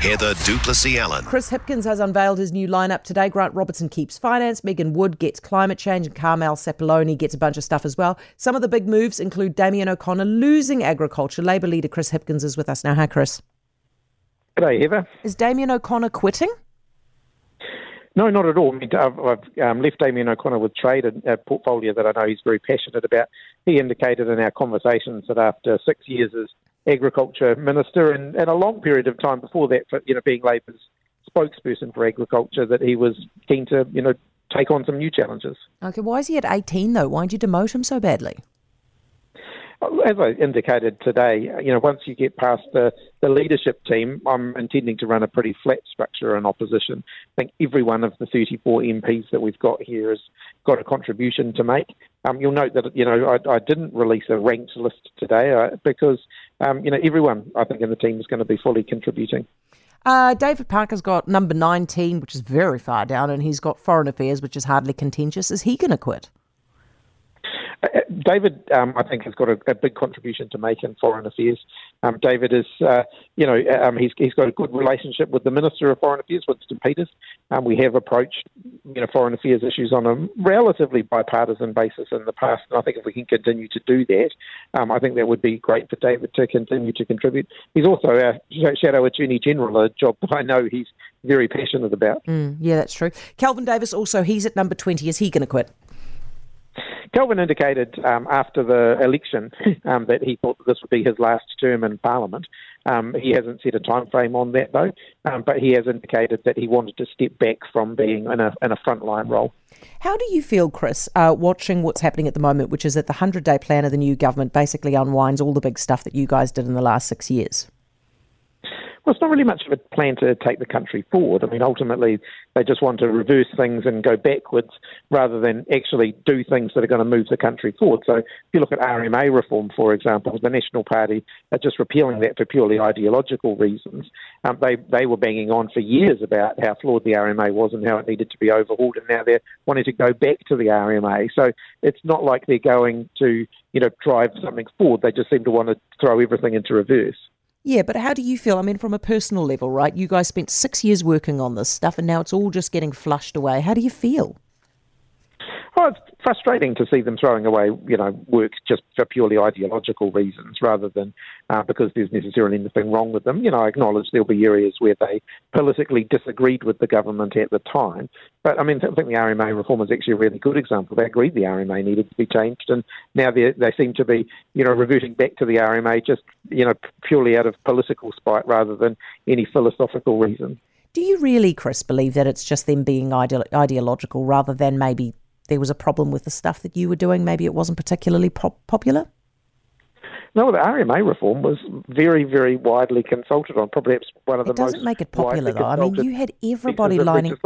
Heather du Plessis-Allan. Chris Hipkins has unveiled his new lineup today. Grant Robertson keeps finance, Megan Woods gets climate change, and Carmel Sepuloni gets a bunch of stuff as well. Some of the big moves include Damien O'Connor losing agriculture. Labour leader Chris Hipkins is with us now. Hi, Chris. G'day, Heather. Is Damien O'Connor quitting? No, not at all. I mean, I've, I've um, left Damien O'Connor with trade, a, a portfolio that I know he's very passionate about. He indicated in our conversations that after six years as agriculture minister and, and a long period of time before that for you know being Labour's spokesperson for agriculture that he was keen to you know take on some new challenges. Okay, why is he at 18 though? Why did you demote him so badly? As I indicated today, you know, once you get past the, the leadership team, I'm intending to run a pretty flat structure in opposition. I think every one of the 34 MPs that we've got here has got a contribution to make. Um, you'll note that, you know, I, I didn't release a ranked list today uh, because, um, you know, everyone, I think, in the team is going to be fully contributing. Uh, David Parker's got number 19, which is very far down, and he's got foreign affairs, which is hardly contentious. Is he going to quit? David, um, I think, has got a, a, big contribution to make in foreign affairs. Um, David is, uh, you know, um, he's, he's got a good relationship with the Minister of Foreign Affairs, Winston Peters. Um, we have approached, you know, foreign affairs issues on a relatively bipartisan basis in the past, and I think if we can continue to do that, um, I think that would be great for David to continue to contribute. He's also our Shadow Attorney General, a job that I know he's very passionate about. Mm, yeah, that's true. Kelvin Davis also, he's at number 20. Is he going to quit? Kelvin indicated um, after the election um, that he thought that this would be his last term in Parliament. Um, he hasn't set a time frame on that though, um, but he has indicated that he wanted to step back from being in a in a frontline role. How do you feel, Chris, uh, watching what's happening at the moment, which is that the hundred day plan of the new government basically unwinds all the big stuff that you guys did in the last six years? Well, it's not really much of a plan to take the country forward. I mean, ultimately, they just want to reverse things and go backwards rather than actually do things that are going to move the country forward. So, if you look at RMA reform, for example, the National Party are just repealing that for purely ideological reasons. Um, they they were banging on for years about how flawed the RMA was and how it needed to be overhauled, and now they're wanting to go back to the RMA. So, it's not like they're going to you know drive something forward. They just seem to want to throw everything into reverse. Yeah, but how do you feel? I mean, from a personal level, right? You guys spent six years working on this stuff and now it's all just getting flushed away. How do you feel? Well, it's frustrating to see them throwing away, you know, work just for purely ideological reasons rather than uh, because there's necessarily anything wrong with them. You know, I acknowledge there'll be areas where they politically disagreed with the government at the time. But I mean, I think the RMA reform is actually a really good example. They agreed the RMA needed to be changed, and now they seem to be, you know, reverting back to the RMA just, you know, purely out of political spite rather than any philosophical reason. Do you really, Chris, believe that it's just them being ide- ideological rather than maybe there was a problem with the stuff that you were doing? Maybe it wasn't particularly pop- popular? No, the RMA reform was very, very widely consulted on. Probably one of the it doesn't most make it popular, though. I mean, you had everybody lining.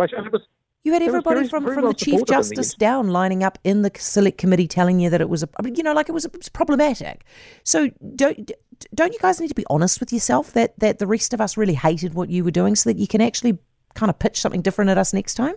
You had everybody very, from, very from well the Chief Justice down lining up in the Select Committee telling you that it was a, you know, like it was, it was problematic. So don't don't you guys need to be honest with yourself that that the rest of us really hated what you were doing, so that you can actually kind of pitch something different at us next time?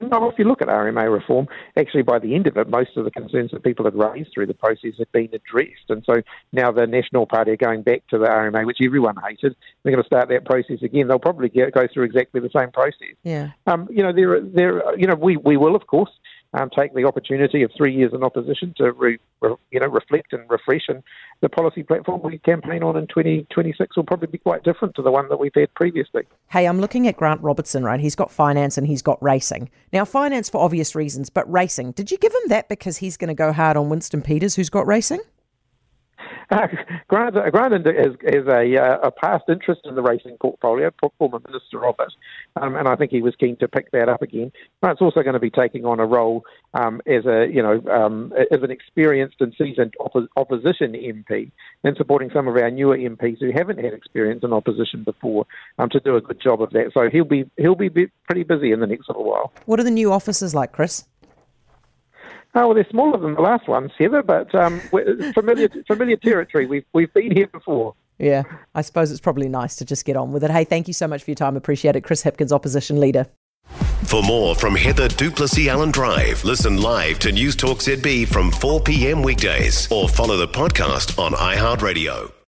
No, if you look at RMA reform, actually by the end of it, most of the concerns that people had raised through the process had been addressed. And so now the National Party are going back to the RMA, which everyone hated. They're going to start that process again. They'll probably get, go through exactly the same process. Yeah. Um, you know, there, there, you know, we, we will, of course, um, take the opportunity of three years in opposition to re, re, you know reflect and refresh. And the policy platform we campaign on in 2026 will probably be quite different to the one that we've had previously. Hey, I'm looking at Grant Robertson, right? He's got finance and he's got racing. Now, finance for obvious reasons, but racing. Did you give him that because he's going to go hard on Winston Peters, who's got racing? Uh, Grant, Grant has, a, uh, a, past interest in the racing portfolio, former minister of it, um, and I think he was keen to pick that up again. Grant's also going to be taking on a role um, as a, you know, um, as an experienced and seasoned oppo- opposition MP, and supporting some of our newer MPs who haven't had experience in opposition before um, to do a good job of that. So he'll be he'll be pretty busy in the next little while. What are the new offices like, Chris? Oh, well, they're smaller than the last ones, Heather, but um, familiar familiar territory. We've we've been here before. Yeah, I suppose it's probably nice to just get on with it. Hey, thank you so much for your time. Appreciate it. Chris Hipkins, opposition leader. For more from Heather du Plessis-Allan Drive, listen live to Newstalk ZB from 4 p.m. weekdays or follow the podcast on iHeartRadio.